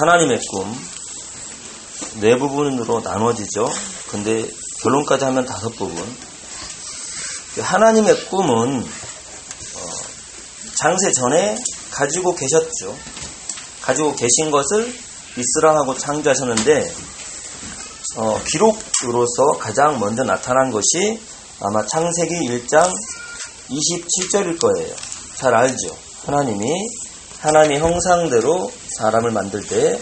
하나님의 꿈 네 부분으로 나눠지죠. 근데 결론까지 하면 다섯 부분. 하나님의 꿈은 어, 장세 전에 가지고 계셨죠. 가지고 계신 것을 이스라하고 창조하셨는데 어, 기록으로서 가장 먼저 나타난 것이 아마 창세기 1장 27절일 거예요. 잘 알죠. 하나님이 하나님의 형상대로 사람을 만들 때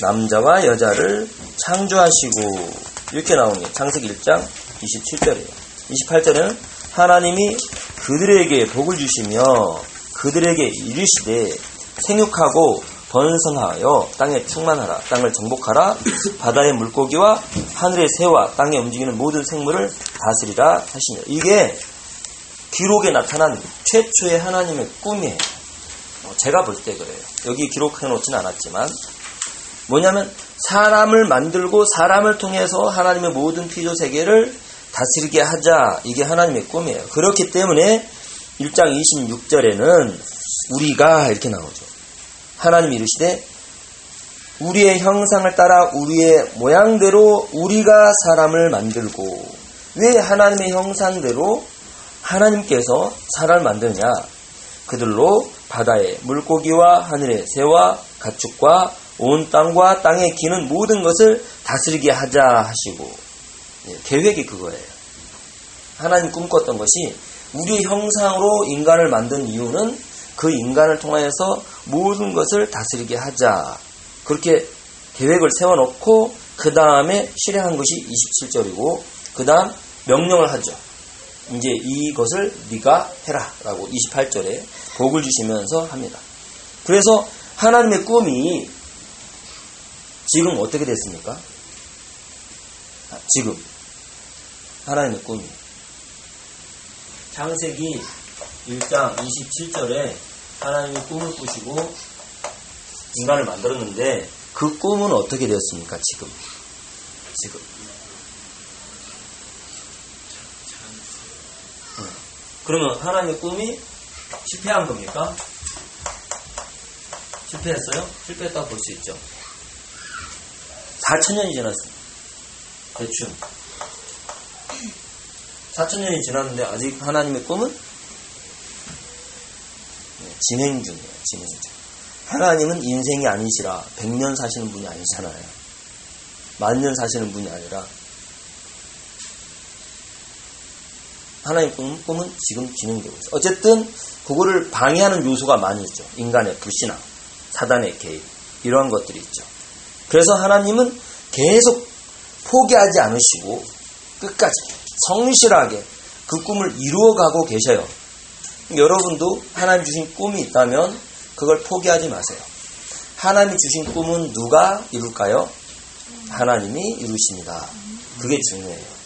남자와 여자를 창조하시고 이렇게 게 창세기 1장 27절이에요. 28절에는 하나님이 그들에게 복을 주시며 그들에게 이르시되 생육하고 번성하여 땅에 충만하라 땅을 정복하라 바다의 물고기와 하늘의 새와 땅에 움직이는 모든 생물을 다스리라 하시며 이게 기록에 나타난 최초의 하나님의 꿈이에요. 어, 제가 볼 때 그래요. 여기 기록해 놓지는 않았지만 뭐냐면 사람을 만들고 사람을 통해서 하나님의 모든 피조 세계를 다스리게 하자. 이게 하나님의 꿈이에요. 그렇기 때문에 1장 26절에는 우리가 이렇게 나오죠. 하나님 이르시되 우리의 형상을 따라 우리의 모양대로 우리가 사람을 만들고 왜 하나님의 형상대로 하나님께서 사람을 만드느냐? 그들로 바다의 물고기와 하늘의 새와 가축과 온 땅과 땅에 기는 모든 것을 다스리게 하자 하시고 예, 계획이 그거예요. 하나님 꿈꿨던 것이 우리 형상으로 인간을 만든 이유는 그 인간을 통하여서 모든 것을 다스리게 하자. 그렇게 계획을 세워놓고 그 다음에 실행한 것이 27절이고 그 다음 명령을 하죠. 이제 이것을 네가 해라라고 28절에 복을 주시면서 합니다. 그래서 하나님의 꿈이 지금 어떻게 됐습니까? 지금 하나님의 꿈이 창세기 1장 27절에 하나님이 꿈을 꾸시고 인간을 만들었는데 그 꿈은 어떻게 되었습니까? 지금 지금 그러면 하나님의 꿈이 실패한 겁니까? 실패했어요? 실패했다고 볼 수 있죠. 4천년이 지났습니다. 대충. 4천년이 지났는데 아직 하나님의 꿈은 네, 진행 중이에요. 진행 중. 하나님은 인생이 아니시라 100년 사시는 분이 아니잖아요. 만년 사시는 분이 아니라 하나님 꿈, 꿈은 지금 진행되고 있어요. 어쨌든 그거를 방해하는 요소가 많이 있죠. 인간의 불신앙, 사단의 개입 이러한 것들이 있죠. 그래서 하나님은 계속 포기하지 않으시고 끝까지 성실하게 그 꿈을 이루어가고 계셔요. 여러분도 하나님 주신 꿈이 있다면 그걸 포기하지 마세요. 하나님이 주신 꿈은 누가 이룰까요? 하나님이 이루십니다. 그게 중요해요.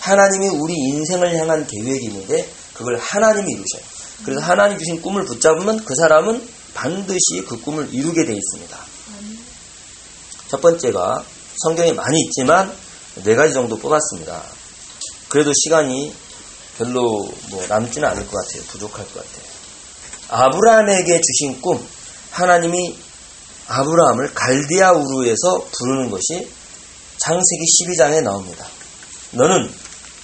하나님이 우리 인생을 향한 계획이 있는데 그걸 하나님이 이루셔요. 그래서 하나님 주신 꿈을 붙잡으면 그 사람은 반드시 그 꿈을 이루게 되어 있습니다. 첫 번째가 성경에 많이 있지만 네 가지 정도 뽑았습니다. 그래도 시간이 별로 뭐 남지는 않을 것 같아요. 부족할 것 같아요. 아브라함에게 주신 꿈, 하나님이 아브라함을 갈디아 우르에서 부르는 것이 창세기 12장에 나옵니다. 너는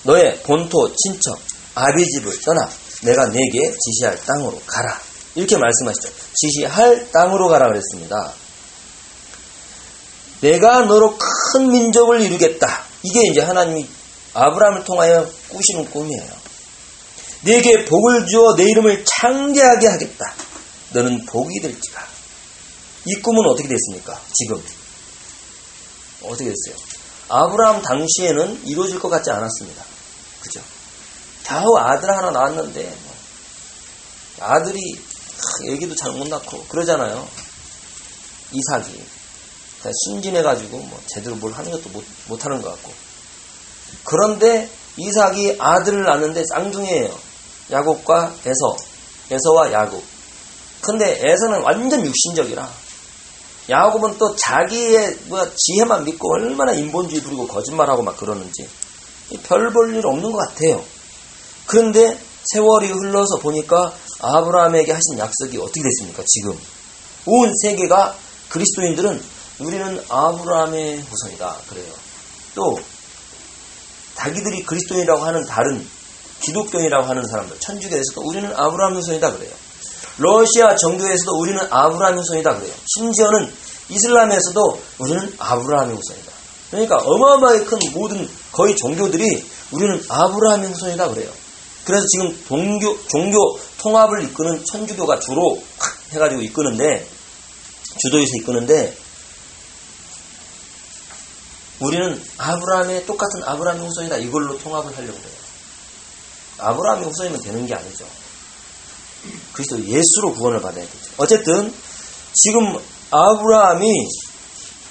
너의 본토, 친척, 아비 집을 떠나 내가 내게 지시할 땅으로 가라. 이렇게 말씀하시죠. 지시할 땅으로 가라 그랬습니다. 내가 너로 큰 민족을 이루겠다. 이게 이제 하나님이 아브라함을 통하여 꾸시는 꿈이에요. 내게 복을 주어 내 이름을 창대하게 하겠다. 너는 복이 될지가. 이 꿈은 어떻게 됐습니까? 지금. 어떻게 됐어요? 아브라함 당시에는 이루어질 것 같지 않았습니다. 그죠? 겨우 아들 하나 낳았는데, 뭐 아들이, 애기도 잘 못 낳고, 그러잖아요. 이삭이. 순진해가지고, 뭐, 제대로 뭘 하는 것도 못, 못 하는 것 같고. 그런데 이삭이 아들을 낳는데 쌍둥이에요. 야곱과 에서. 에서와 야곱. 근데 에서는 완전 육신적이라. 야곱은 또 자기의 뭐 지혜만 믿고 얼마나 인본주의 부리고 거짓말하고 막 그러는지 별 볼 일 없는 것 같아요. 그런데 세월이 흘러서 보니까 아브라함에게 하신 약속이 어떻게 됐습니까? 지금 온 세계가 그리스도인들은 우리는 아브라함의 후손이다. 그래요. 또 자기들이 그리스도인이라고 하는 다른 기독교인이라고 하는 사람들, 천주교에서도 우리는 아브라함 후손이다 그래요. 러시아 정교에서도 우리는 아브라함 후손이다 그래요. 심지어는 이슬람에서도 우리는 아브라함의 후손이다. 그러니까 어마어마하게 큰 모든 거의 종교들이 우리는 아브라함의 후손이다 그래요. 그래서 지금 동교, 종교 통합을 이끄는 천주교가 주로 확 해가지고 이끄는데, 주도에서 이끄는데, 우리는 아브라함의 똑같은 아브라함의 후손이다. 이걸로 통합을 하려고 해요. 아브라함의 후손이면 되는 게 아니죠. 그리스도 예수로 구원을 받아야 되죠. 어쨌든 지금 아브라함이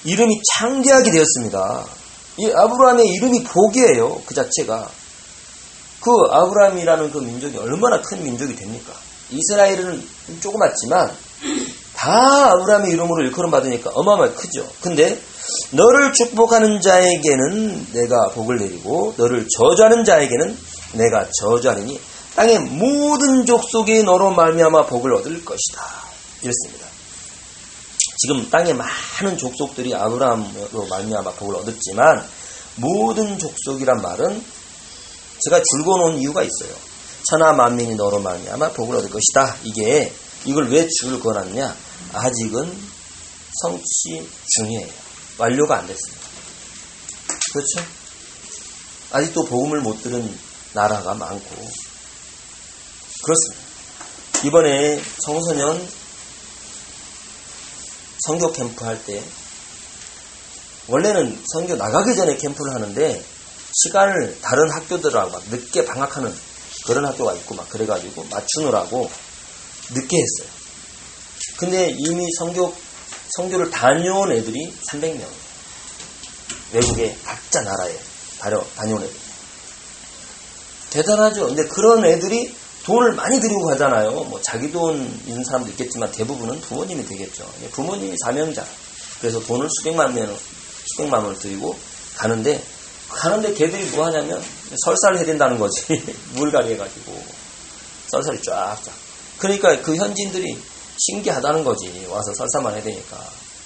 이름이 창대하게 되었습니다. 이 아브라함의 이름이 복이에요. 그 자체가. 그 아브라함이라는 그 민족이 얼마나 큰 민족이 됩니까? 이스라엘은 조그맣지만 다 아브라함의 이름으로 일컬음 받으니까 어마어마하게 크죠. 근데 너를 축복하는 자에게는 내가 복을 내리고 너를 저주하는 자에게는 내가 저주하리니 땅의 모든 족속이 너로 말미암아 복을 얻을 것이다. 이랬습니다. 지금 땅의 많은 족속들이 아브라함으로 말미암아 복을 얻었지만 모든 족속이란 말은 제가 놓은 이유가 있어요. 천하 만민이 너로 말미암아 복을 얻을 것이다. 이게 이걸 왜 줄거 놨냐? 아직은 성취 중이에요. 완료가 안 됐습니다. 그렇죠? 아직도 복음을 못 들은 나라가 많고 그렇습니다. 이번에 청소년 성교 캠프 할 때 원래는 성교 나가기 전에 캠프를 하는데 시간을 다른 학교들하고 막 늦게 방학하는 그런 학교가 있고 막 그래가지고 맞추느라고 늦게 했어요. 근데 이미 성교 성교를 다녀온 애들이 300명. 외국의 각자 나라에 다녀온 애들. 대단하죠. 근데 그런 애들이 돈을 많이 들이고 가잖아요. 뭐 자기 돈 있는 사람도 있겠지만 대부분은 부모님이 되겠죠. 부모님이 사명자. 그래서 돈을 수백만 원, 수백만 원을 들이고 가는데 가는데 걔들이 뭐 하냐면 설사를 해야 된다는 거지. 물갈이 해가지고 설사를 쫙쫙. 그러니까 그 현지인들이 신기하다는 거지. 와서 설사만 해야 되니까.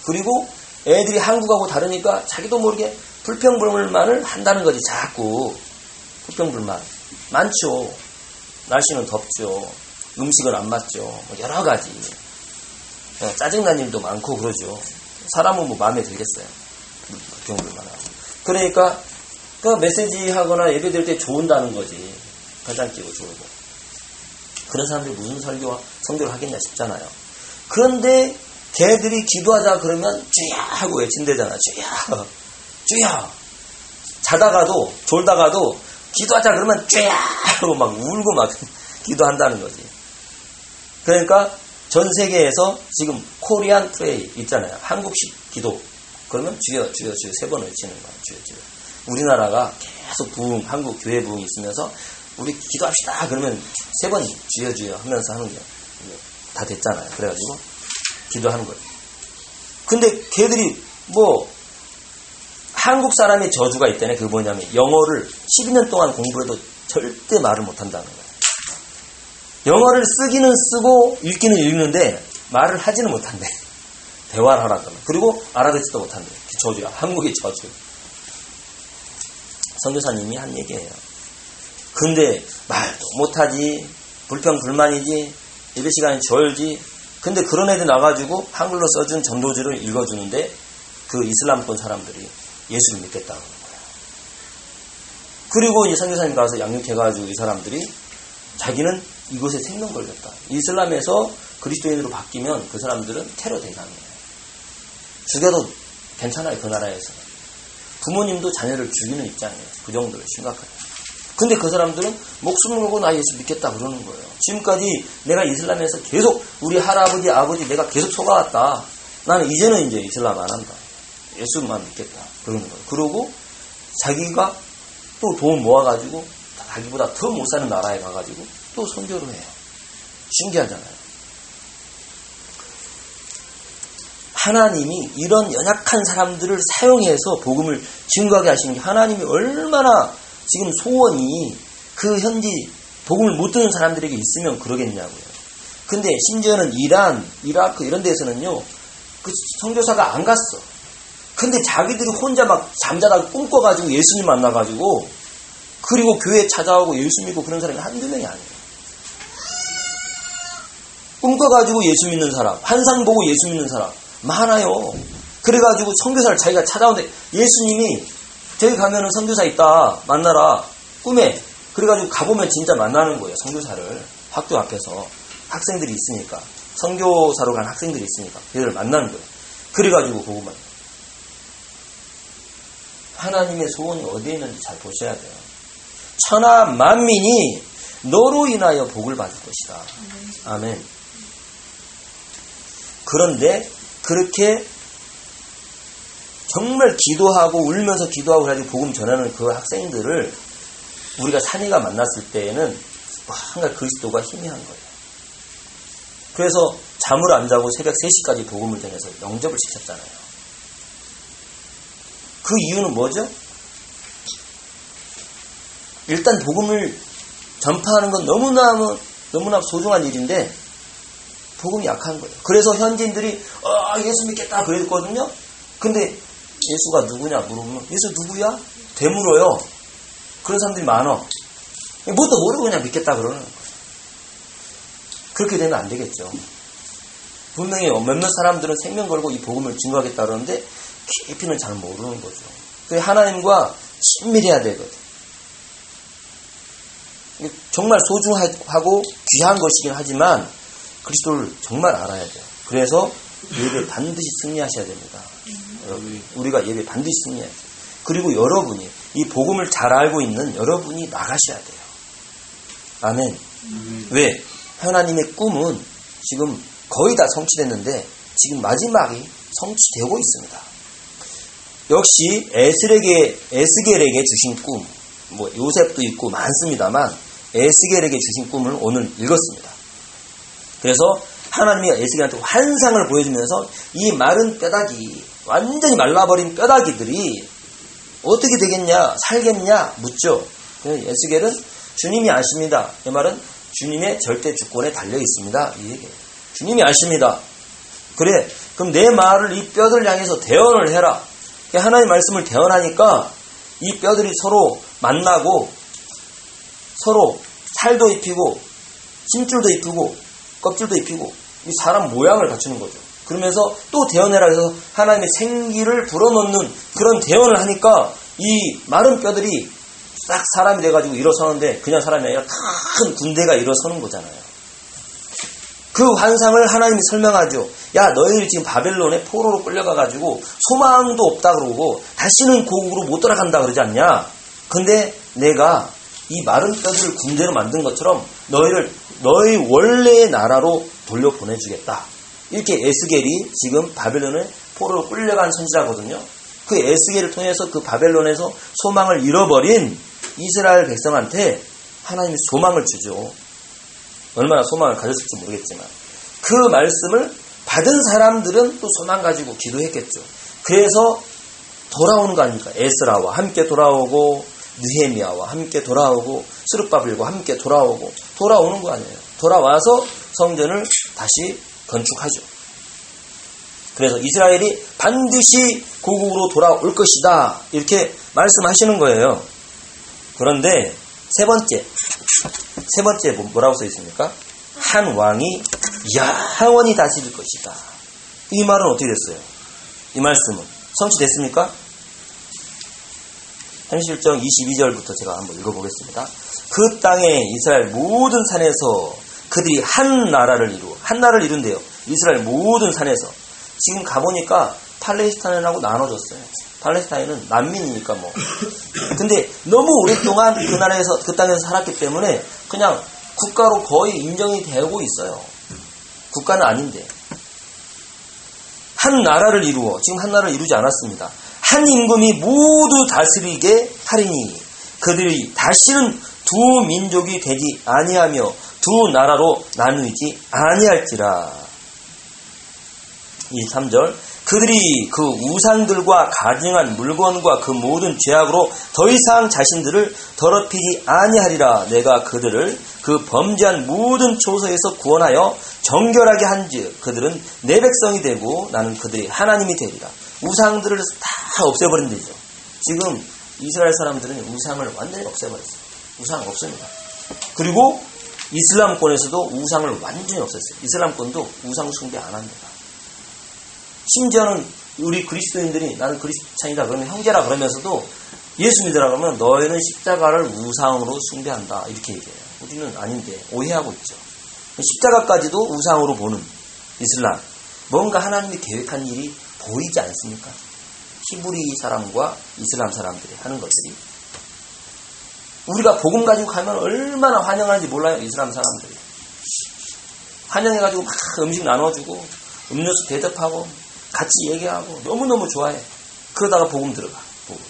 그리고 애들이 한국하고 다르니까 자기도 모르게 불평불만을 한다는 거지. 자꾸 불평불만 많죠. 날씨는 덥죠. 음식은 안 맞죠. 뭐 여러 가지. 짜증난 일도 많고 그러죠. 사람은 뭐 마음에 들겠어요. 하고. 그러니까 그 메시지 하거나 예배 드릴 때 좋은다는 거지. 가장 끼고 좋고. 그런 사람들이 무슨 설교와 성교를 하겠냐 싶잖아요. 그런데 걔들이 기도하자 그러면 주야 하고 외친대잖아. 주야. 주야. 자다가도 졸다가도 기도하자 그러면 쬐 하고 막 울고 막 기도한다는 거지. 그러니까 전 세계에서 지금 코리안 프레이 있잖아요. 한국식 기도. 그러면 주여 주여 주여 세 번 외치는 거야. 주여 주여. 우리나라가 계속 부흥, 한국 교회 부흥이 있으면서 우리 기도합시다. 그러면 세 번 주여 주여 하면서 하는 게 다 됐잖아요. 그래가지고 기도하는 거예요. 근데 걔들이 뭐 한국 사람의 저주가 있다네. 그게 뭐냐면 영어를 12년 동안 공부해도 절대 말을 못한다는 거예요. 영어를 쓰기는 쓰고 읽기는 읽는데 말을 하지는 못한대. 대화를 하라 그러면. 그리고 알아듣지도 못한대. 그 저주야. 한국의 저주. 선교사님이 한 얘기예요. 근데 말도 못하지. 불평 불만이지. 예배 시간이 절지. 근데 그런 애들 나가지고 한글로 써준 전도지를 읽어주는데 그 이슬람권 사람들이 예수를 믿겠다는 거예요. 그리고 이제 선교사님 가서 양육해가지고 이 사람들이 자기는 이곳에 생명 걸렸다. 이슬람에서 그리스도인으로 바뀌면 그 사람들은 테러 대상이에요. 죽여도 괜찮아요. 그 나라에서. 부모님도 자녀를 죽이는 입장이에요. 그 정도로 심각해요. 근데 그 사람들은 목숨을 걸고 나 예수 믿겠다 그러는 거예요. 지금까지 내가 이슬람에서 계속 우리 할아버지, 아버지 내가 계속 속아왔다. 나는 이제는 이제 이슬람 안 한다. 예수만 믿겠다. 그러는 거예요. 그러고 자기가 또 돈 모아가지고 자기보다 더 못 사는 나라에 가가지고 또 선교를 해요. 신기하잖아요. 하나님이 이런 연약한 사람들을 사용해서 복음을 증거하게 하시는 게 하나님이 얼마나 지금 소원이 그 현지 복음을 못 듣는 사람들에게 있으면 그러겠냐고요. 근데 심지어는 이란, 이라크 이런 데서는요, 그 선교사가 안 갔어. 근데 자기들이 혼자 막 잠자다가 꿈꿔가지고 예수님 만나가지고 그리고 교회 찾아오고 예수 믿고 그런 사람이 한두 명이 아니에요. 꿈꿔가지고 예수 믿는 사람, 환상 보고 예수 믿는 사람 많아요. 그래가지고 선교사를 자기가 찾아오는데 예수님이 저기 가면은 선교사 있다 만나라 꿈에 그래가지고 가보면 진짜 만나는 거예요 선교사를 학교 앞에서 학생들이 있으니까 선교사로 간 학생들이 있으니까 걔들을 만나는 거예요. 그래가지고 보고만 하나님의 소원이 어디에 있는지 잘 보셔야 돼요. 천하 만민이 너로 인하여 복을 받을 것이다. 아멘. 그런데 그렇게 정말 기도하고 울면서 기도하고 가지고 복음 전하는 그 학생들을 우리가 산이가 만났을 때에는 한가 그리스도가 희미한 거예요. 그래서 잠을 안 자고 새벽 3시까지 복음을 전해서 영접을 시켰잖아요. 그 이유는 뭐죠? 일단 복음을 전파하는 건 너무나 너무나 소중한 일인데 복음이 약한 거예요. 그래서 현지인들이 아 예수 믿겠다 그랬거든요. 근데 예수가 누구냐 물으면 예수 누구야? 되물어요. 그런 사람들이 많아. 뭣도 모르고 그냥 믿겠다 그러는 거예요. 그렇게 되면 안 되겠죠. 분명히 몇몇 사람들은 생명 걸고 이 복음을 증거하겠다 그러는데 깊이는 잘 모르는 거죠. 그 하나님과 친밀해야 되거든. 정말 소중하고 귀한 것이긴 하지만 그리스도를 정말 알아야 돼요. 그래서 예배 반드시 승리하셔야 됩니다. 여러분, 우리가 예배 반드시 승리해야 돼요. 그리고 여러분이 이 복음을 잘 알고 있는 여러분이 나가셔야 돼요. 아멘. 왜? 하나님의 꿈은 지금 거의 다 성취됐는데 지금 마지막이 성취되고 있습니다. 역시 에스겔에게 에스겔에게 주신 꿈, 뭐 요셉도 있고 많습니다만 에스겔에게 주신 꿈을 오늘 읽었습니다. 그래서 하나님이 에스겔한테 환상을 보여주면서 이 마른 뼈다귀, 완전히 말라버린 뼈다귀들이 어떻게 되겠냐, 살겠냐 묻죠. 에스겔은 주님이 아십니다. 이 말은 주님의 절대 주권에 달려 있습니다. 이 얘기예요. 주님이 아십니다. 그래, 그럼 내 말을 이 뼈들 향해서 대언을 해라. 하나님 말씀을 대언하니까 이 뼈들이 서로 만나고 서로 살도 입히고 심줄도 입히고 껍질도 입히고 이 사람 모양을 갖추는 거죠. 그러면서 또 대언해라 해서 하나님의 생기를 불어넣는 그런 대언을 하니까 이 마른 뼈들이 딱 사람이 돼가지고 일어서는데 그냥 사람이 아니라 큰 군대가 일어서는 거잖아요. 그 환상을 하나님이 설명하죠. 야, 너희들이 지금 바벨론에 포로로 끌려가가지고 소망도 없다 그러고 다시는 고국으로 못 돌아간다 그러지 않냐? 근데 내가 이 마른 뼈들을 군대로 만든 것처럼 너희를 너희 원래의 나라로 돌려 보내주겠다. 이렇게 에스겔이 지금 바벨론에 포로로 끌려간 선지자거든요. 그 에스겔을 통해서 그 바벨론에서 소망을 잃어버린 이스라엘 백성한테 하나님이 소망을 주죠. 얼마나 소망을 가졌을지 모르겠지만 그 말씀을 받은 사람들은 또 소망 가지고 기도했겠죠. 그래서 돌아오는 거 아닙니까? 에스라와 함께 돌아오고 느헤미야와 함께 돌아오고 스룹바빌과 함께 돌아오고 돌아오는 거 아니에요. 돌아와서 성전을 다시 건축하죠. 그래서 이스라엘이 반드시 고국으로 돌아올 것이다. 이렇게 말씀하시는 거예요. 그런데 세 번째, 세 번째 뭐, 뭐라고 써 있습니까? 한 왕이 영원히 다스릴 것이다. 이 말은 어떻게 됐어요? 이 말씀은 성취됐습니까? 31장 22절부터 제가 한번 읽어보겠습니다. 그 땅에 이스라엘 모든 산에서 그들이 한 나라를 이루어 한 나라를 이룬대요. 이스라엘 모든 산에서 지금 가보니까 팔레스타인하고 나눠졌어요. 팔레스타인은 난민이니까 뭐. 근데 너무 오랫동안 그 나라에서 그 땅에서 살았기 때문에 그냥 국가로 거의 인정이 되고 있어요. 국가는 아닌데. 한 나라를 이루어 지금 한 나라를 이루지 않았습니다. 한 임금이 모두 다스리게 하리니 그들이 다시는 두 민족이 되지 아니하며 두 나라로 나누지 아니할지라. 23절 그들이 그 우상들과 가증한 물건과 그 모든 죄악으로 더 이상 자신들을 더럽히지 아니하리라. 내가 그들을 그 범죄한 모든 초소에서 구원하여 정결하게 한즉 그들은 내 백성이 되고 나는 그들이 하나님이 되리라. 우상들을 다 없애버린 데죠. 지금 이스라엘 사람들은 우상을 완전히 없애버렸어요. 우상 없습니다. 그리고 이슬람권에서도 우상을 완전히 없앴어요. 이슬람권도 우상 숭배 안 합니다. 심지어는 우리 그리스도인들이 나는 그리스찬이다 그러면 형제라 그러면서도 예수 믿으라 그러면 너희는 십자가를 우상으로 숭배한다 이렇게 얘기해요. 우리는 아닌데 오해하고 있죠. 십자가까지도 우상으로 보는 이슬람 뭔가 하나님이 계획한 일이 보이지 않습니까? 히브리 사람과 이슬람 사람들이 하는 것들이 우리가 복음 가지고 가면 얼마나 환영하는지 몰라요 이슬람 사람들이 환영해가지고 막 음식 나눠주고 음료수 대접하고 같이 얘기하고 너무너무 좋아해 그러다가 복음 들어가 복음.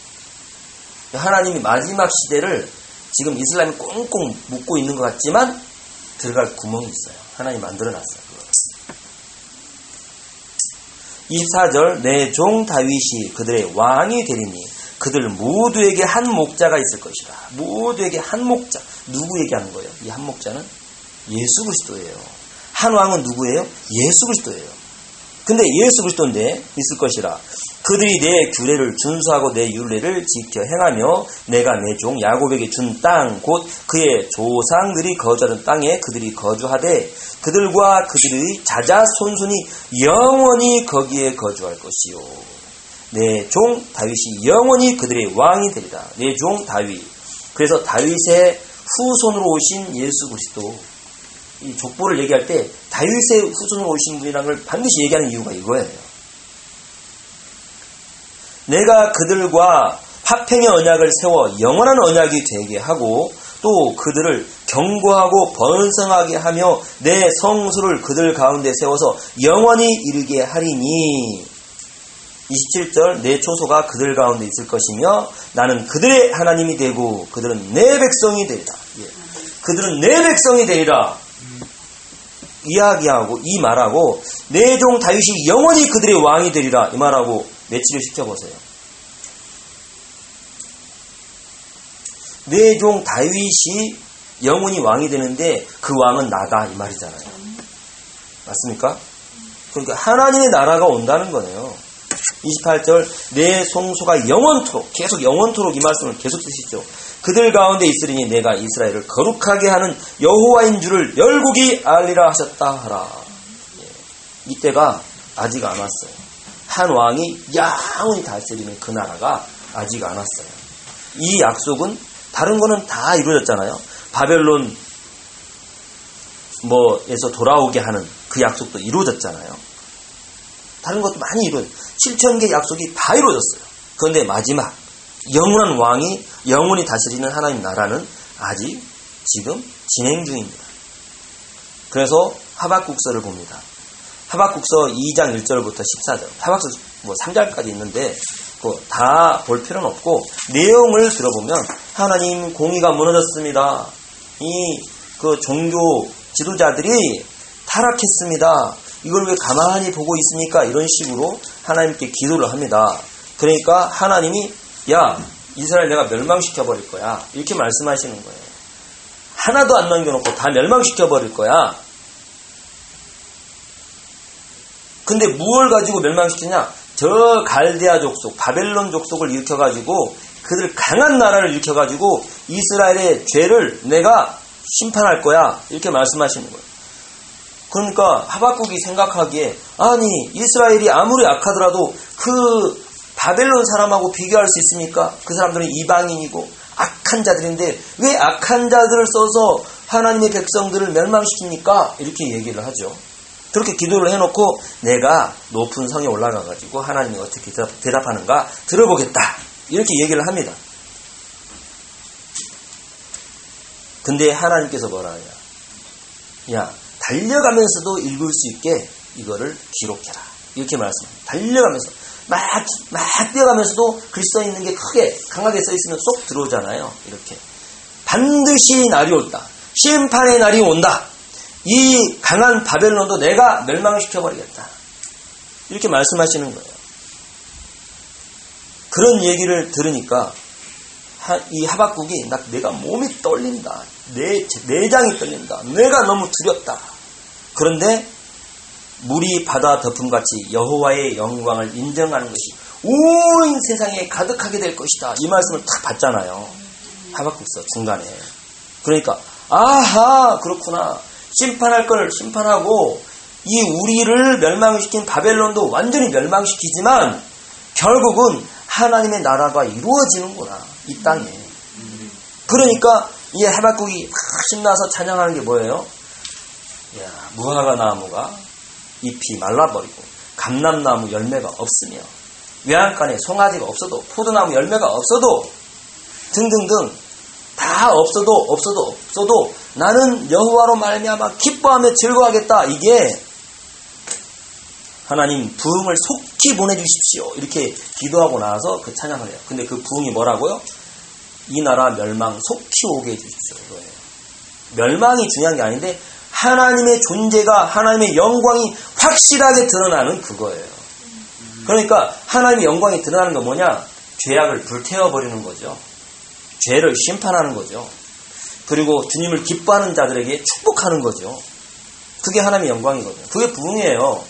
하나님이 마지막 시대를 지금 이슬람이 꽁꽁 묶고 있는 것 같지만 들어갈 구멍이 있어요 하나님 만들어놨어요 24절 내 종 다윗이 그들의 왕이 되리니 그들 모두에게 한 목자가 있을 것이다. 모두에게 한 목자. 누구 얘기하는 거예요? 이 한 목자는 예수 그리스도예요. 한 왕은 누구예요? 예수 그리스도예요. 근데 예수 그리스도인데 있을 것이라. 그들이 내 규례를 준수하고 내 율례를 지켜 행하며 내가 내 종 야곱에게 준 땅 곧 그의 조상들이 거주하는 땅에 그들이 거주하되 그들과 그들의 자자 손손이 영원히 거기에 거주할 것이요. 내 종 다윗이 영원히 그들의 왕이 되리다 내종 다윗. 그래서 다윗의 후손으로 오신 예수 그리스도 이 족보를 얘기할 때 다윗의 후손으로 오신 분이라는 걸 반드시 얘기하는 이유가 이거예요. 내가 그들과 화평의 언약을 세워 영원한 언약이 되게 하고 또 그들을 경고하고 번성하게 하며 내 성수를 그들 가운데 세워서 영원히 이르게 하리니 27절 내 초소가 그들 가운데 있을 것이며 나는 그들의 하나님이 되고 그들은 내 백성이 되리라. 예. 그들은 내 백성이 되리라. 이야기하고 이 말하고 내 종 다윗이 영원히 그들의 왕이 되리라 이 말하고 매치를 시켜보세요. 내 종 다윗이 영원히 왕이 되는데 그 왕은 나다 이 말이잖아요. 맞습니까? 그러니까 하나님의 나라가 온다는 거네요. 28절 내 송소가 영원토록 계속 영원토록 이 말씀을 계속 드시죠. 그들 가운데 있으리니 내가 이스라엘을 거룩하게 하는 여호와인 줄을 열국이 알리라 하셨다 하라. 예. 이때가 아직 안 왔어요. 한 왕이 영원히 다스리는 그 나라가 아직 안 왔어요. 이 약속은 다른 거는 다 이루어졌잖아요. 바벨론 뭐에서 돌아오게 하는 그 약속도 이루어졌잖아요. 다른 것도 많이 이루어졌. 7천 개 약속이 다 이루어졌어요. 그런데 마지막 영원한 왕이 영원히 다스리는 하나님 나라는 아직 지금 진행 중입니다. 그래서 하박국서를 봅니다. 하박국서 2장 1절부터 14절. 하박국서 뭐 3절까지 있는데 다 볼 필요는 없고 내용을 들어보면 하나님 공의가 무너졌습니다. 이 그 종교 지도자들이 타락했습니다. 이걸 왜 가만히 보고 있습니까? 이런 식으로 하나님께 기도를 합니다. 그러니까 하나님이 야 이스라엘 내가 멸망시켜 버릴 거야 이렇게 말씀하시는 거예요. 하나도 안 남겨놓고 다 멸망시켜 버릴 거야. 근데 무엇을 가지고 멸망시키냐? 저 갈대아 족속, 바벨론 족속을 일으켜가지고 그들 강한 나라를 일으켜가지고 이스라엘의 죄를 내가 심판할 거야. 이렇게 말씀하시는 거예요. 그러니까 하박국이 생각하기에 아니 이스라엘이 아무리 악하더라도 그 바벨론 사람하고 비교할 수 있습니까? 그 사람들은 이방인이고 악한 자들인데 왜 악한 자들을 써서 하나님의 백성들을 멸망시킵니까? 이렇게 얘기를 하죠. 그렇게 기도를 해놓고 내가 높은 성에 올라가 가지고 하나님이 어떻게 대답, 하는가 들어보겠다. 이렇게 얘기를 합니다. 근데 하나님께서 뭐라 하냐. 야, 달려가면서도 읽을 수 있게 이거를 기록해라. 이렇게 말씀합니다. 달려가면서. 막, 막 뛰어가면서도 글 써 있는 게 크게, 강하게 써 있으면 쏙 들어오잖아요. 이렇게. 반드시 날이 올다. 심판의 날이 온다. 이 강한 바벨론도 내가 멸망시켜버리겠다. 이렇게 말씀하시는 거예요. 그런 얘기를 들으니까 이 하박국이 나, 내가 몸이 떨린다. 내 내장이 떨린다. 내가 너무 두렵다. 그런데 물이 바다 덮음같이 여호와의 영광을 인정하는 것이 온 세상에 가득하게 될 것이다. 이 말씀을 딱 봤잖아요. 하박국서 중간에. 그러니까 아하 그렇구나. 심판할 걸 심판하고 이 우리를 멸망시킨 바벨론도 완전히 멸망시키지만 결국은 하나님의 나라가 이루어지는구나. 이 땅에. 그러니까 이 하박국이 막 신나서 찬양하는 게 뭐예요? 야, 무화과 나무가 잎이 말라버리고 감람나무 열매가 없으며 외양간에 송아지가 없어도 포도나무 열매가 없어도 등등등 다 없어도 없어도 없어도 나는 여호와로 말미암아 기뻐하며 즐거워하겠다. 이게 하나님 부흥을 속히 보내주십시오. 이렇게 기도하고 나서 그 찬양을 해요. 근데 그 부흥이 뭐라고요? 이 나라 멸망 속히 오게 해주십시오. 이거예요. 멸망이 중요한 게 아닌데 하나님의 존재가 하나님의 영광이 확실하게 드러나는 그거예요. 그러니까 하나님의 영광이 드러나는 건 뭐냐? 죄악을 불태워버리는 거죠. 죄를 심판하는 거죠. 그리고 주님을 기뻐하는 자들에게 축복하는 거죠. 그게 하나님의 영광이거든요. 그게 부흥이에요.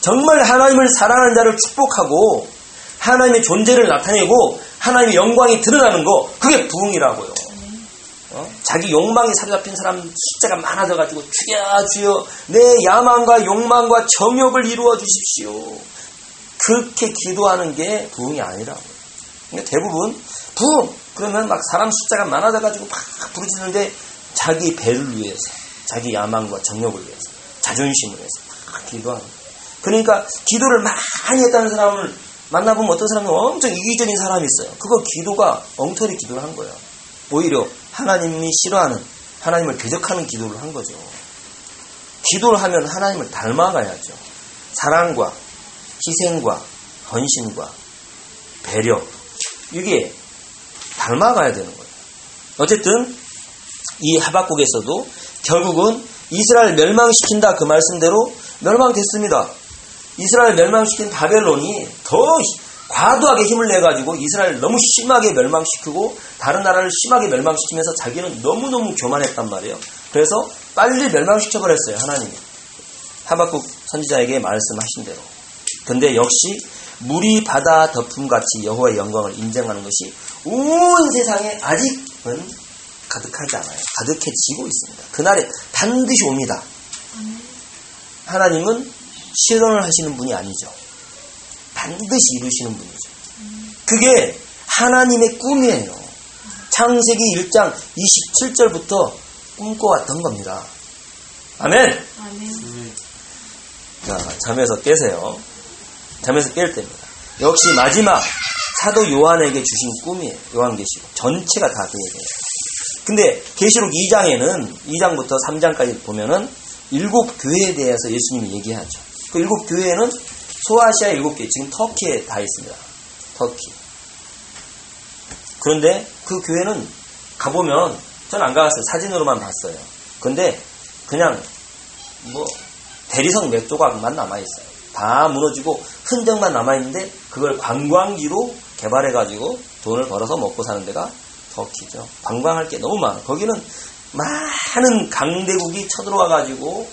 정말 하나님을 사랑하는 자를 축복하고 하나님의 존재를 나타내고 하나님의 영광이 드러나는 거 그게 부흥이라고요. 어? 자기 욕망에 사로잡힌 사람 숫자가 많아져가지고 주여 주여 내 야망과 욕망과 정욕을 이루어 주십시오. 그렇게 기도하는 게 부흥이 아니라고요. 그러니까 대부분 부흥 그러면 막 사람 숫자가 많아져가지고 막 부르짖는데 자기 배를 위해서 자기 야망과 정욕을 위해서 자존심을 위해서 막 기도하는 거예요. 그러니까 기도를 많이 했다는 사람을 만나보면 어떤 사람은 엄청 이기적인 사람이 있어요. 그거 기도가 엉터리 기도를 한 거예요. 오히려 하나님이 싫어하는 하나님을 대적하는 기도를 한 거죠. 기도를 하면 하나님을 닮아가야죠. 사랑과 희생과 헌신과 배려 이게 닮아가야 되는 거예요. 어쨌든 이 하박국에서도 결국은 이스라엘 멸망시킨다 그 말씀대로 멸망됐습니다. 이스라엘 멸망시킨 바벨론이 더 과도하게 힘을 내가지고 이스라엘 너무 심하게 멸망시키고 다른 나라를 심하게 멸망시키면서 자기는 너무너무 교만했단 말이에요. 그래서 빨리 멸망시켜버렸어요. 하나님이. 하박국 선지자에게 말씀하신 대로. 근데 역시 물이 바다 덮음같이 여호와의 영광을 인정하는 것이 온 세상에 아직은 가득하지 않아요. 가득해지고 있습니다. 그날에 반드시 옵니다. 하나님은 실현을 하시는 분이 아니죠. 반드시 이루시는 분이죠. 그게 하나님의 꿈이에요. 창세기 1장 27절부터 꿈꿔왔던 겁니다. 아멘! 아멘. 자, 잠에서 깨세요. 잠에서 깰 때입니다. 역시 마지막 사도 요한에게 주신 꿈이에요. 요한계시록. 전체가 다 그 얘기예요. 근데 계시록 2장에는 2장부터 3장까지 보면은 일곱 교회에 대해서 예수님이 얘기하죠. 그 일곱 교회는 소아시아 일곱 개, 지금 터키에 다 있습니다. 터키. 그런데 그 교회는 가보면 저는 안 가봤어요. 사진으로만 봤어요. 근데 그냥 뭐 대리석 몇 조각만 남아있어요. 다 무너지고 흔적만 남아있는데 그걸 관광지로 개발해가지고 돈을 벌어서 먹고 사는 데가 터키죠. 관광할 게 너무 많아. 거기는 많은 강대국이 쳐들어와가지고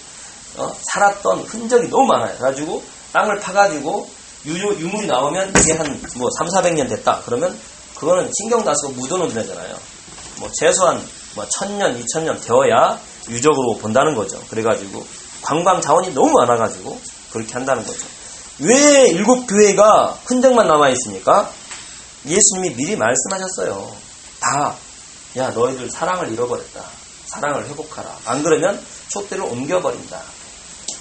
어, 살았던 흔적이 너무 많아요. 그래가지고 땅을 파가지고 유유, 유물이 나오면 이게 한 뭐 3, 400년 됐다. 그러면 그거는 신경 나서 묻어놓는 데잖아요. 뭐 최소한 뭐 천년, 이천년 되어야 유적으로 본다는 거죠. 그래가지고 관광 자원이 너무 많아가지고 그렇게 한다는 거죠. 왜 일곱 교회가 흔적만 남아 있습니까? 예수님이 미리 말씀하셨어요. 다, 야 너희들 사랑을 잃어버렸다. 사랑을 회복하라. 안 그러면 촛대를 옮겨버린다.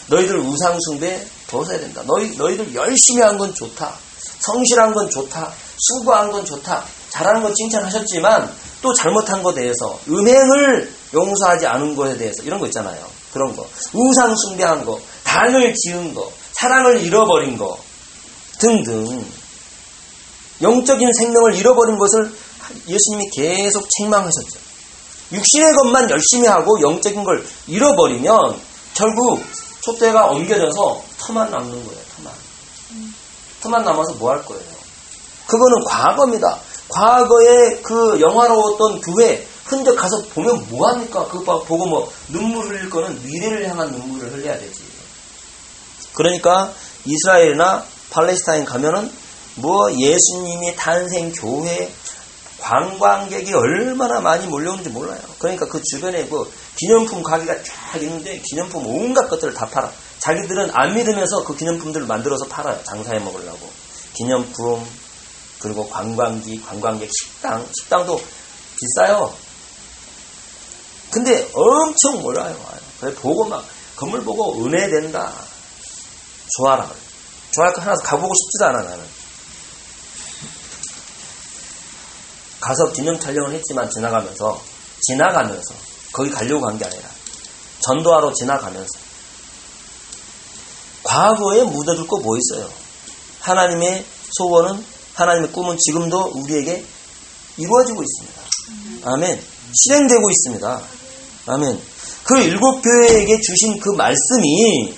너희들 우상숭배 벗어야 된다. 너희, 너희들 열심히 한 건 좋다. 성실한 건 좋다. 수고한 건 좋다. 잘하는 건 칭찬하셨지만 또 잘못한 것에 대해서 음행을 용서하지 않은 것에 대해서 이런 거 있잖아요. 그런 거. 우상 숭배한 거, 단을 지은 거, 사랑을 잃어버린 거 등등 영적인 생명을 잃어버린 것을 예수님이 계속 책망하셨죠. 육신의 것만 열심히 하고 영적인 걸 잃어버리면 결국 촛대가 옮겨져서 터만 남는 거예요. 터만. 터만 남아서 뭐 할 거예요? 그거는 과거입니다. 과거에 그 영화로웠던 교회 흔적 가서 보면 뭐 합니까? 그거 보고 뭐 눈물 흘릴 거는 미래를 향한 눈물을 흘려야 되지. 그러니까 이스라엘이나 팔레스타인 가면은 뭐 예수님이 탄생 교회 관광객이 얼마나 많이 몰려오는지 몰라요. 그러니까 그 주변에 그 기념품 가게가 쫙 있는데 기념품 온갖 것들을 다 팔아. 자기들은 안 믿으면서 그 기념품들을 만들어서 팔아요. 장사해 먹으려고. 기념품, 그리고 관광지, 관광객 식당, 식당도 비싸요. 근데 엄청 몰라요. 그래 보고 막 건물 보고 은혜 된다. 좋아라. 좋아할 거 하나 가보고 싶지도 않아 나는. 가서 기념 촬영을 했지만 지나가면서 지나가면서 거기 가려고 간 게 아니라 전도하러 지나가면서 과거에 묻어둘 거뭐 있어요? 하나님의 소원은 하나님의 꿈은 지금도 우리에게 이루어지고 있습니다. 아멘. 실행되고 있습니다. 아멘. 그 일곱 교회에게 주신 그 말씀이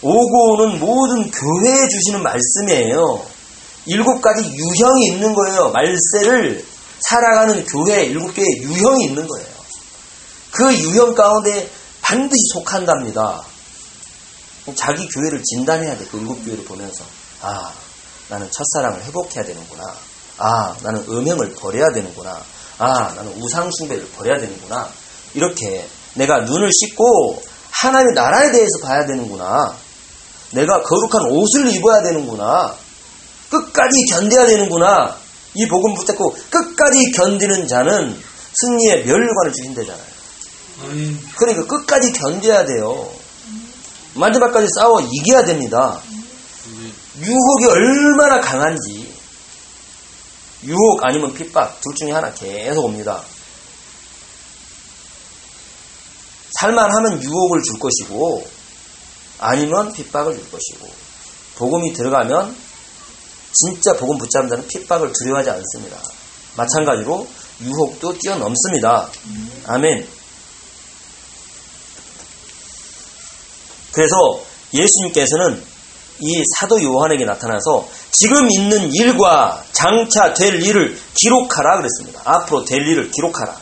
오고 오는 모든 교회에 주시는 말씀이에요. 일곱 가지 유형이 있는 거예요. 말세를 살아가는 교회, 일곱 개의 유형이 있는 거예요. 그 유형 가운데 반드시 속한답니다. 자기 교회를 진단해야 돼. 그 일곱 교회를 보면서. 아, 나는 첫사랑을 회복해야 되는구나. 아, 나는 음행을 버려야 되는구나. 아, 나는 우상숭배를 버려야 되는구나. 이렇게 내가 눈을 씻고 하나님의 나라에 대해서 봐야 되는구나. 내가 거룩한 옷을 입어야 되는구나. 끝까지 견뎌야 되는구나. 이 복음 붙잡고 끝까지 견디는 자는 승리의 멸관을 주신다잖아요. 그러니까 끝까지 견뎌야 돼요. 마지막까지 싸워 이겨야 됩니다. 유혹이 얼마나 강한지 유혹 아니면 핍박 둘 중에 하나 계속 옵니다. 살만하면 유혹을 줄 것이고 아니면 핍박을 줄 것이고 복음이 들어가면 진짜 복음 붙잡는 자는 핍박을 두려워하지 않습니다. 마찬가지로 유혹도 뛰어넘습니다. 아멘. 그래서 예수님께서는 이 사도 요한에게 나타나서 지금 있는 일과 장차 될 일을 기록하라 그랬습니다. 앞으로 될 일을 기록하라.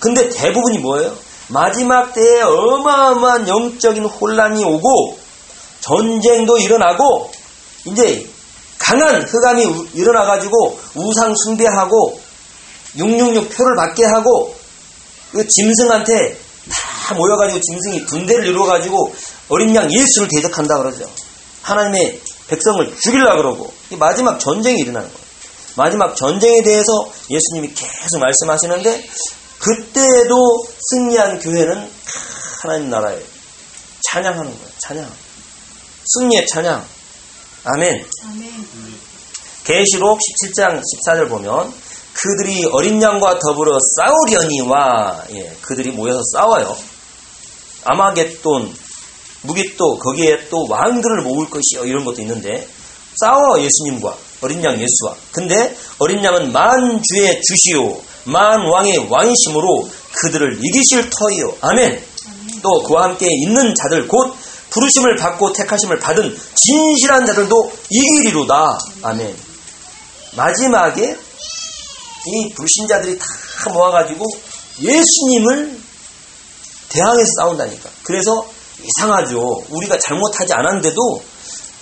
근데 대부분이 뭐예요? 마지막 때에 어마어마한 영적인 혼란이 오고 전쟁도 일어나고 이제 강한 흑암이 일어나가지고 우상 숭배하고 666 표를 받게 하고 그 짐승한테 다 모여가지고 짐승이 군대를 이루어가지고 어린 양 예수를 대적한다 그러죠. 하나님의 백성을 죽이려 그러고 마지막 전쟁이 일어나는 거예요. 마지막 전쟁에 대해서 예수님이 계속 말씀하시는데 그때도 승리한 교회는 하나님 나라에 찬양하는 거예요. 찬양. 승리의 찬양. 아멘. 아멘. 계시록 17장 14절 보면 그들이 어린 양과 더불어 싸우려니와 예, 그들이 모여서 싸워요. 아마겟돈 무기또 거기에 또 왕들을 모을 것이요. 이런 것도 있는데 싸워 예수님과. 어린 양 예수와. 근데 어린 양은 만 주의 주시오. 만 왕의 왕이심으로 그들을 이기실 터이요. 아멘. 또 그와 함께 있는 자들 곧 부르심을 받고 택하심을 받은 진실한 자들도 이기리로다. 아멘. 마지막에 이 불신자들이 다 모아가지고 예수님을 대항해서 싸운다니까. 그래서 이상하죠. 우리가 잘못하지 않았는데도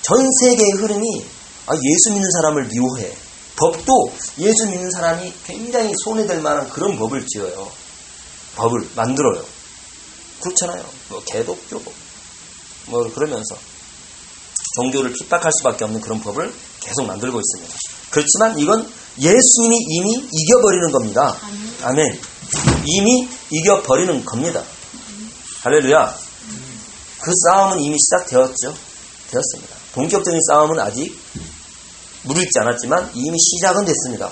전 세계의 흐름이 아, 예수 믿는 사람을 미워해. 법도 예수 믿는 사람이 굉장히 손해될 만한 그런 법을 지어요. 법을 만들어요. 그렇잖아요. 뭐 개독교 뭐 그러면서 종교를 핍박할 수밖에 없는 그런 법을 계속 만들고 있습니다. 그렇지만 이건 예수님이 이미 이겨버리는 겁니다. 아멘. 이미 이겨버리는 겁니다. 할렐루야. 그 싸움은 이미 시작되었죠. 되었습니다. 본격적인 싸움은 아직 무르익지 않았지만 이미 시작은 됐습니다.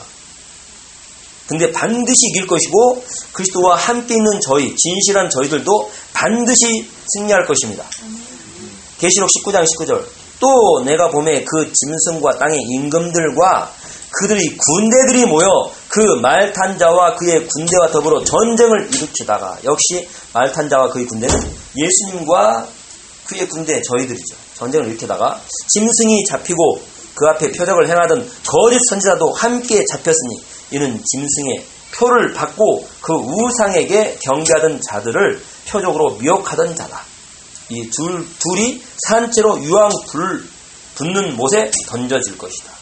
근데 반드시 이길 것이고 그리스도와 함께 있는 저희, 진실한 저희들도 반드시 승리할 것입니다. 계시록 19장 19절 또 내가 봄에 그 짐승과 땅의 임금들과 그들이 군대들이 모여 그 말탄자와 그의 군대와 더불어 전쟁을 일으키다가 역시 말탄자와 그의 군대는 예수님과 그의 군대 저희들이죠. 전쟁을 일으키다가 짐승이 잡히고 그 앞에 표적을 행하던 거짓 선지자도 함께 잡혔으니 이는 짐승의 표를 받고 그 우상에게 경계하던 자들을 표적으로 미혹하던 자다. 이 둘, 둘이 산채로 유황 불 붙는 못에 던져질 것이다.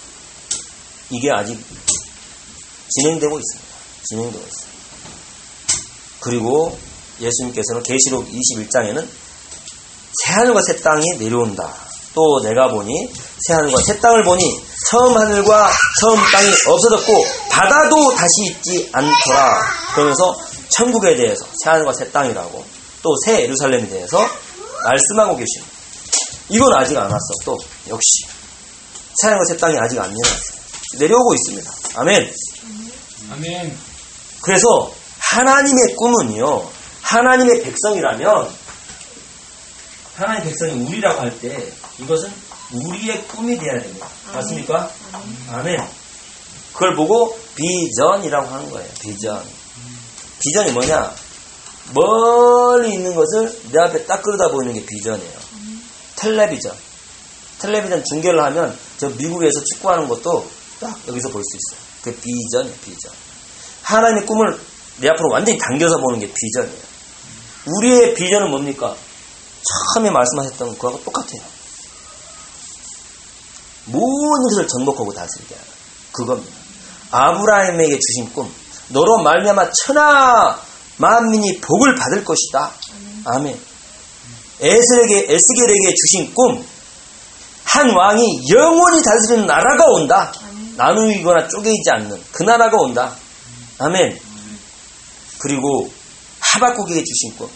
이게 아직 진행되고 있습니다. 진행되고 있습니다. 그리고 예수님께서는 계시록 21장에는 새하늘과 새 땅이 내려온다. 또 내가 보니 새하늘과 새 땅을 보니 처음 하늘과 처음 땅이 없어졌고 바다도 다시 있지 않더라. 그러면서 천국에 대해서 새하늘과 새 땅이라고 또 새 예루살렘에 대해서 말씀하고 계십니다. 이건 아직 안 왔어. 또 역시 새하늘과 새 땅이 아직 안 내려왔어요. 내려오고 있습니다. 아멘. 아멘. 그래서 하나님의 꿈은요. 하나님의 백성이라면 하나님의 백성이 우리라고 할 때 이것은 우리의 꿈이 되어야 됩니다. 맞습니까? 아멘. 그걸 보고 비전이라고 하는 거예요. 비전. 비전이 뭐냐? 멀리 있는 것을 내 앞에 딱 그러다 보이는 게 비전이에요. 텔레비전. 텔레비전 중계를 하면 저 미국에서 축구하는 것도 딱 여기서 볼 수 있어요. 그 비전이에요, 비전. 하나님의 꿈을 내 앞으로 완전히 당겨서 보는 게 비전이에요. 우리의 비전은 뭡니까? 처음에 말씀하셨던 그거하고 똑같아요. 모든 것을 정복하고 다스리게 하는 그겁니다. 아브라함에게 주신 꿈, 너로 말미암아 천하 만민이 복을 받을 것이다. 아멘. 에스겔에게, 에스겔에게 주신 꿈, 한 왕이 영원히 다스리는 나라가 온다. 나누이거나 쪼개지지 않는 그 나라가 온다. 아멘. 그리고 하박국에게 주신 꿈,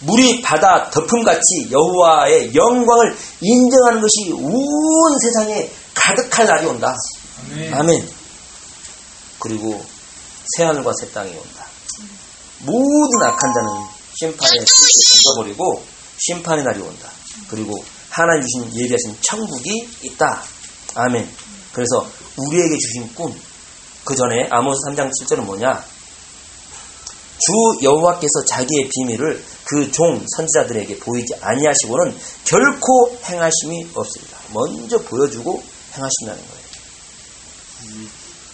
물이 바다 덮음같이 여호와의 영광을 인정하는 것이 온 세상에 가득할 날이 온다. 아멘. 아멘. 그리고 새하늘과 새 땅이 온다. 모든 악한 자는 심판에 죽어버리고 심판의 날이 온다. 그리고 하나님 주신 예비하신 천국이 있다. 아멘. 그래서 우리에게 주신 꿈, 그 전에 아모스 3장 7절은 뭐냐? 주 여호와께서 자기의 비밀을 그 종 선지자들에게 보이지 아니하시고는 결코 행하심이 없습니다. 먼저 보여주고 행하신다는 거예요.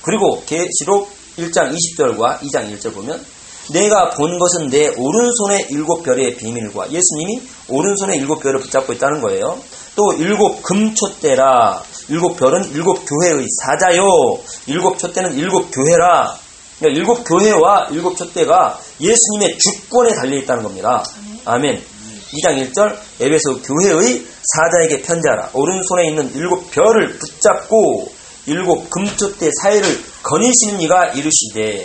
그리고 계시록 1장 20절과 2장 1절 보면 내가 본 것은 내 오른손의 일곱 별의 비밀과 예수님이 오른손의 일곱 별을 붙잡고 있다는 거예요. 또 일곱 금촛대라 일곱 별은 일곱 교회의 사자요 일곱 촛대는 일곱 교회라 그러니까 일곱 교회와 일곱 촛대가 예수님의 주권에 달려 있다는 겁니다. 아멘. 2장 1절 에베소 교회의 사자에게 편지하라. 오른손에 있는 일곱 별을 붙잡고 일곱 금촛대 사이를 거니시는 이가 이르시되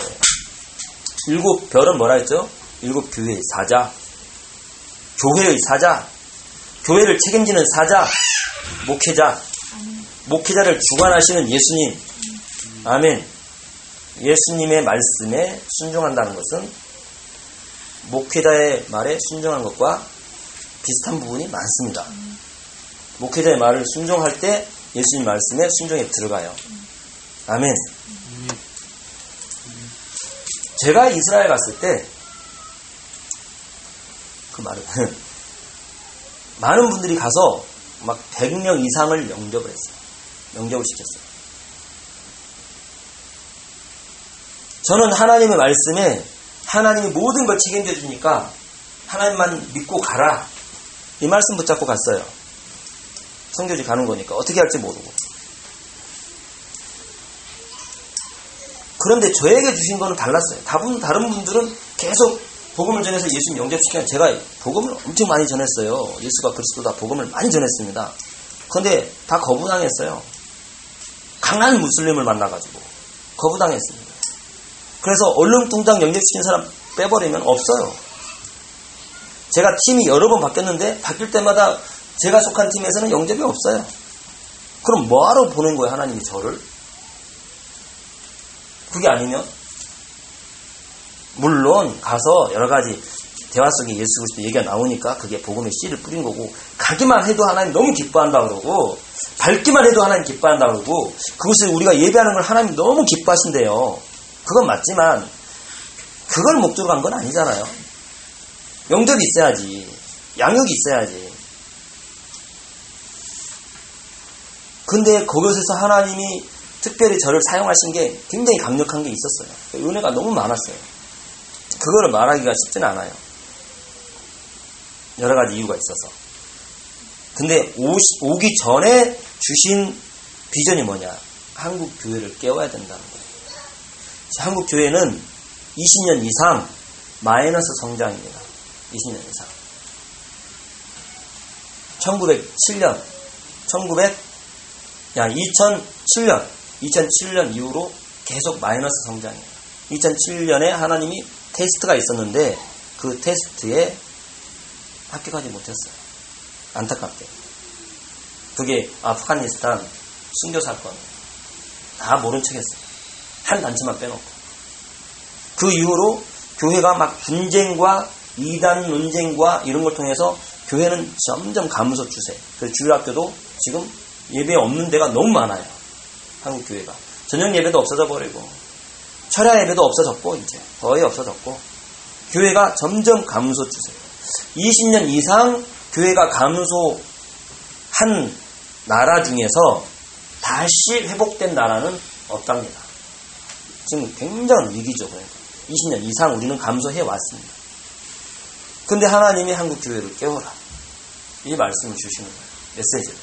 일곱 별은 뭐라 했죠? 일곱 교회의 사자, 교회의 사자, 교회를 책임지는 사자, 목회자, 목회자를 주관하시는 예수님. 아멘. 예수님의 말씀에 순종한다는 것은 목회자의 말에 순종한 것과 비슷한 부분이 많습니다. 목회자의 말을 순종할 때 예수님 말씀에 순종에 들어가요. 아멘. 제가 이스라엘 갔을 때, 그 말은, 많은 분들이 가서 막 100명 이상을 영접을 했어요. 영접을 시켰어요. 저는 하나님의 말씀에 하나님이 모든 걸 책임져 주니까 하나님만 믿고 가라. 이 말씀 붙잡고 갔어요. 성교지 가는 거니까 어떻게 할지 모르고. 그런데 저에게 주신 거는 달랐어요. 다분 다른 분들은 계속 복음을 전해서 예수님 영접시키면 제가 복음을 엄청 많이 전했어요. 예수가 그리스도다 복음을 많이 전했습니다. 그런데 다 거부당했어요. 강한 무슬림을 만나가지고 거부당했습니다. 그래서 얼렁뚱땅 영접시킨 사람 빼버리면 없어요. 제가 팀이 여러 번 바뀌었는데 바뀔 때마다 제가 속한 팀에서는 영접이 없어요. 그럼 뭐하러 보낸 거예요 하나님이 저를? 그게 아니면 물론 가서 여러 가지 대화 속에 예수 그리스도 얘기가 나오니까 그게 복음의 씨를 뿌린 거고 가기만 해도 하나님 너무 기뻐한다 그러고 밟기만 해도 하나님 기뻐한다 그러고 그것을 우리가 예배하는 걸 하나님 너무 기뻐하신대요. 그건 맞지만 그걸 목적으로 간 건 아니잖아요. 영접이 있어야지. 양육이 있어야지. 근데 그것에서 하나님이 특별히 저를 사용하신 게 굉장히 강력한 게 있었어요. 은혜가 너무 많았어요. 그거를 말하기가 쉽지는 않아요. 여러 가지 이유가 있어서. 근데 오기 전에 주신 비전이 뭐냐? 한국 교회를 깨워야 된다는 거예요. 한국 교회는 20년 이상 마이너스 성장입니다. 20년 이상. 1907년, 1900, 야, 2007년, 2007년 이후로 계속 마이너스 성장이에요. 2007년에 하나님이 테스트가 있었는데 그 테스트에 합격하지 못했어요. 안타깝게. 그게 아프가니스탄 순교 사건. 다 모른 척 했어요. 한 단체만 빼놓고. 그 이후로 교회가 막 분쟁과 이단 논쟁과 이런 걸 통해서 교회는 점점 감소 추세. 그래서 주일학교도 지금 예배 없는 데가 너무 많아요. 한국 교회가. 저녁 예배도 없어져 버리고, 철야 예배도 없어졌고, 이제. 거의 없어졌고, 교회가 점점 감소 추세. 20년 이상 교회가 감소한 나라 중에서 다시 회복된 나라는 없답니다. 지금 굉장한 위기죠. 그러니까. 20년 이상 우리는 감소해 왔습니다. 근데 하나님이 한국 교회를 깨워라. 이 말씀을 주시는 거예요. 메시지를.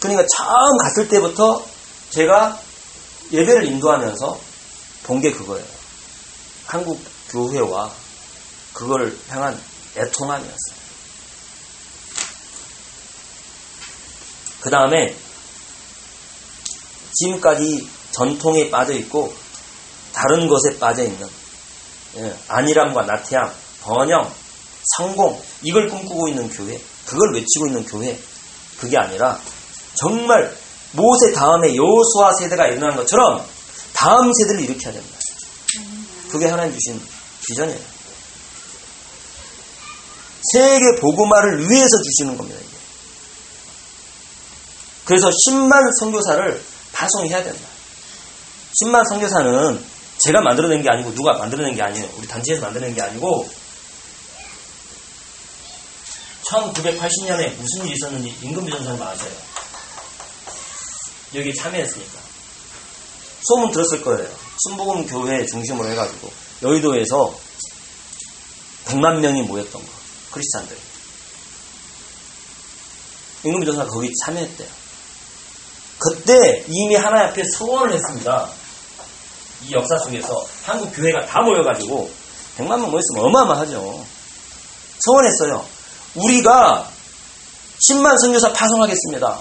그러니까 처음 갔을 때부터 제가 예배를 인도하면서 본 게 그거예요. 한국 교회와 그걸 향한 애통함이었어요. 그 다음에 지금까지 전통에 빠져 있고 다른 것에 빠져 있는 예, 안일함과 나태함, 번영, 성공 이걸 꿈꾸고 있는 교회, 그걸 외치고 있는 교회 그게 아니라 정말 모세 다음에 여호수아 세대가 일어난 것처럼 다음 세대를 일으켜야 된다. 그게 하나님 주신 비전이에요. 세계 복음화를 위해서 주시는 겁니다. 그래서 10만 선교사를 파송해야 된다. 10만 선교사는 제가 만들어낸 게 아니고 누가 만들어낸 게 아니에요. 우리 단체에서 만들어낸 게 아니고 1980년에 무슨 일이 있었는지 임금비 전사님 아세요? 여기 참여했으니까. 소문 들었을 거예요. 순복음 교회 중심으로 해가지고 여의도에서 100만 명이 모였던 거. 크리스찬들. 임금비 전사가 거기 참여했대요. 그때 이미 하나님 앞에 서원을 했습니다. 이 역사 속에서 한국 교회가 다 모여가지고 100만 명 모였으면 어마어마하죠. 서원했어요. 우리가 10만 성교사 파송하겠습니다.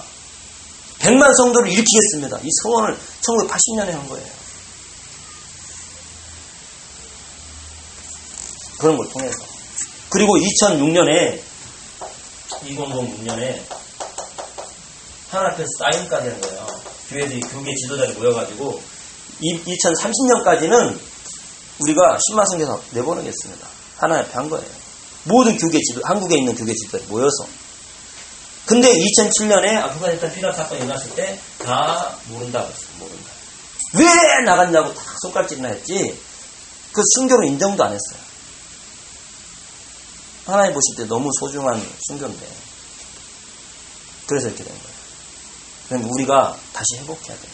100만 성도를 일으키겠습니다. 이 서원을 1980년에 한 거예요. 그런 걸 통해서. 그리고 2006년에 2006년에 하나 앞에서 사인까지 한 거예요. 교회들이 교계 지도자를 모여가지고 2030년까지는 우리가 10만 성교사 내보내겠습니다. 하나 앞에 한 거예요. 모든 교계 지도, 한국에 있는 교계 지도자들이 모여서. 근데 2007년에 아프가니스탄 피난 사건이 일어났을 때 다 모른다고 했어요. 모른다. 왜 나갔냐고 다 손가락질이나 했지. 그 순교로 인정도 안 했어요. 하나님 보실 때 너무 소중한 순교인데. 그래서 이렇게 된 거예요. 그럼 우리가 다시 회복해야 돼요.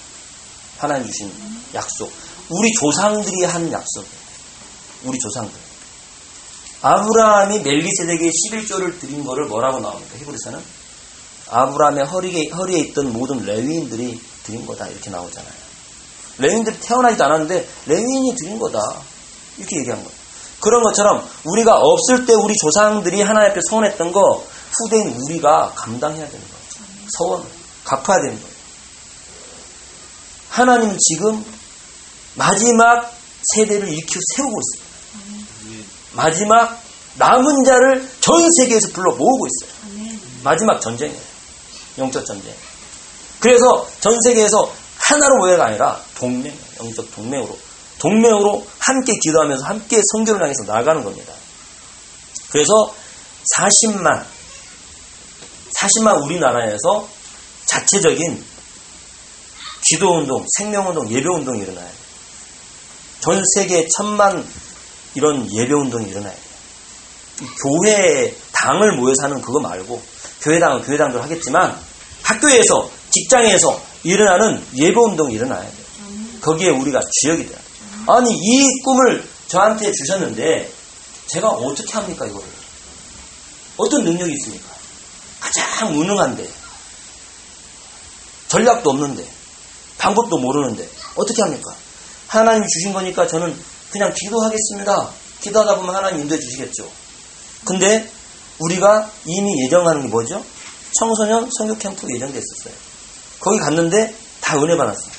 하나님 주신 약속. 우리 조상들이 한 약속이에요. 우리 조상들. 아브라함이 멜기세덱에 11조를 드린 거를 뭐라고 나옵니까? 히브리서는 아브라함의 허리에, 허리에 있던 모든 레위인들이 드린 거다. 이렇게 나오잖아요. 레위인들이 태어나지도 않았는데 레위인이 드린 거다. 이렇게 얘기한 거예요. 그런 것처럼 우리가 없을 때 우리 조상들이 하나님 앞에 소원했던 거 후대인 우리가 감당해야 되는 거예요. 서원을 갚아야 되는 거예요. 하나님은 지금 마지막 세대를 일으켜 세우고 있어요. 마지막 남은 자를 전 세계에서 불러 모으고 있어요. 마지막 전쟁이에요. 영적 전쟁. 그래서 전 세계에서 하나로 모여가 아니라 동맹, 영적 동맹으로 동맹으로 함께 기도하면서 함께 성교를 향해서 나가는 겁니다. 그래서 40만 40만 우리나라에서 자체적인 기도운동, 생명운동, 예배운동이 일어나요. 전 세계 천만 이런 예배운동이 일어나야 돼요. 교회 당을 모여서 하는 그거 말고 교회당은 교회당도 하겠지만 학교에서 직장에서 일어나는 예배운동이 일어나야 돼요. 거기에 우리가 주역이 돼요. 아니 이 꿈을 저한테 주셨는데 제가 어떻게 합니까 이거를? 어떤 능력이 있습니까? 가장 무능한데 전략도 없는데 방법도 모르는데 어떻게 합니까? 하나님이 주신 거니까 저는 그냥 기도하겠습니다. 기도하다 보면 하나님 인도해 주시겠죠. 근데 우리가 이미 예정하는 게 뭐죠? 청소년 성교 캠프 예정돼 있었어요. 거기 갔는데 다 은혜 받았어요.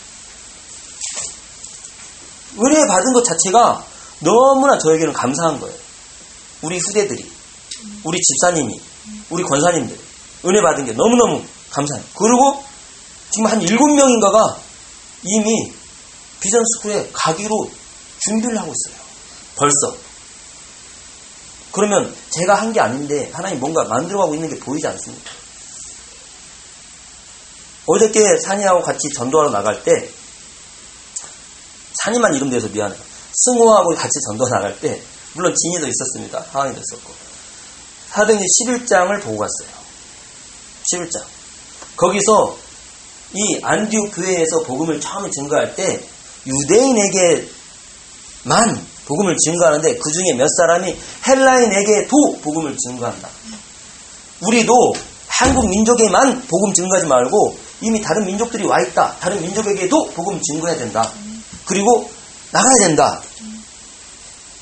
은혜 받은 것 자체가 너무나 저에게는 감사한 거예요. 우리 후대들이, 우리 집사님이, 우리 권사님들 은혜 받은 게 너무너무 감사해요. 그리고 지금 한 일곱 명인가가 이미 비전 스쿨에 가기로 준비를 하고 있어요. 벌써. 그러면 제가 한 게 아닌데 하나님 뭔가 만들어가고 있는 게 보이지 않습니까? 어저께 산이하고 같이 전도하러 나갈 때 산이만 이름 대서 미안해요. 승호하고 같이 전도 나갈 때 물론 진이도 있었습니다. 하원이도 있었고 사도행전 11장을 보고 갔어요. 11장. 거기서 이 안디옥 교회에서 복음을 처음 증거할 때 유대인에게만 복음을 증거하는데 그 중에 몇 사람이 헬라인에게도 복음을 증거한다. 우리도 한국 민족에만 복음 증거하지 말고 이미 다른 민족들이 와 있다. 다른 민족에게도 복음 증거해야 된다. 그리고 나가야 된다.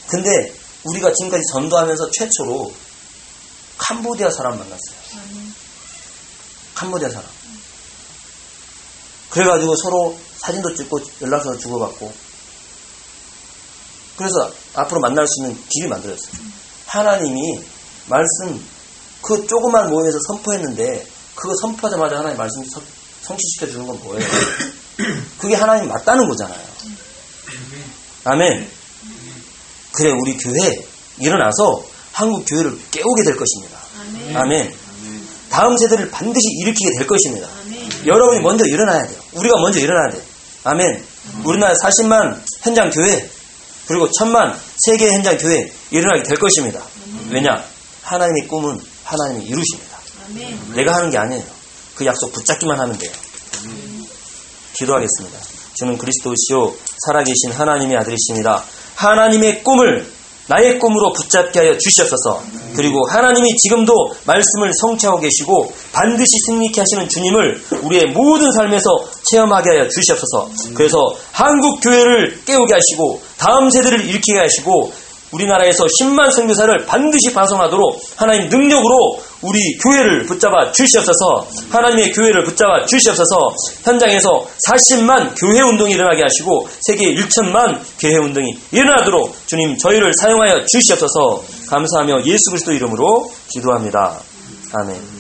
근데 우리가 지금까지 전도하면서 최초로 캄보디아 사람 만났어요. 캄보디아 사람. 그래가지고 서로 사진도 찍고 연락처도 주고받고 그래서 앞으로 만날 수 있는 길이 만들어졌어요. 하나님이 말씀 그 조그만 모임에서 선포했는데 그거 선포하자마자 하나님 말씀 성- 성취시켜 주는 건 뭐예요? 그게 하나님 맞다는 거잖아요. 아멘. 그래 우리 교회 일어나서 한국 교회를 깨우게 될 것입니다. 아멘. 다음 세대를 반드시 일으키게 될 것입니다. 여러분이 먼저 일어나야 돼요. 우리가 먼저 일어나야 돼요. 아멘. 우리나라 40만 현장 교회 그리고 천만 세계 현장 교회 일어나게 될 것입니다. 왜냐? 하나님의 꿈은 하나님이 이루십니다. 내가 하는 게 아니에요. 그 약속 붙잡기만 하면 돼요. 기도하겠습니다. 주는 그리스도시요 살아계신 하나님의 아들이십니다. 하나님의 꿈을 나의 꿈으로 붙잡게 하여 주시옵소서. 그리고 하나님이 지금도 말씀을 성취하고 계시고 반드시 승리케 하시는 주님을 우리의 모든 삶에서 체험하게 하여 주시옵소서. 그래서 한국 교회를 깨우게 하시고 다음 세대를 일으키게 하시고 우리나라에서 10만 선교사를 반드시 방송하도록 하나님 능력으로 우리 교회를 붙잡아 주시옵소서. 하나님의 교회를 붙잡아 주시옵소서. 현장에서 40만 교회 운동이 일어나게 하시고 세계 1천만 교회 운동이 일어나도록 주님 저희를 사용하여 주시옵소서. 감사하며 예수 그리스도 이름으로 기도합니다. 아멘.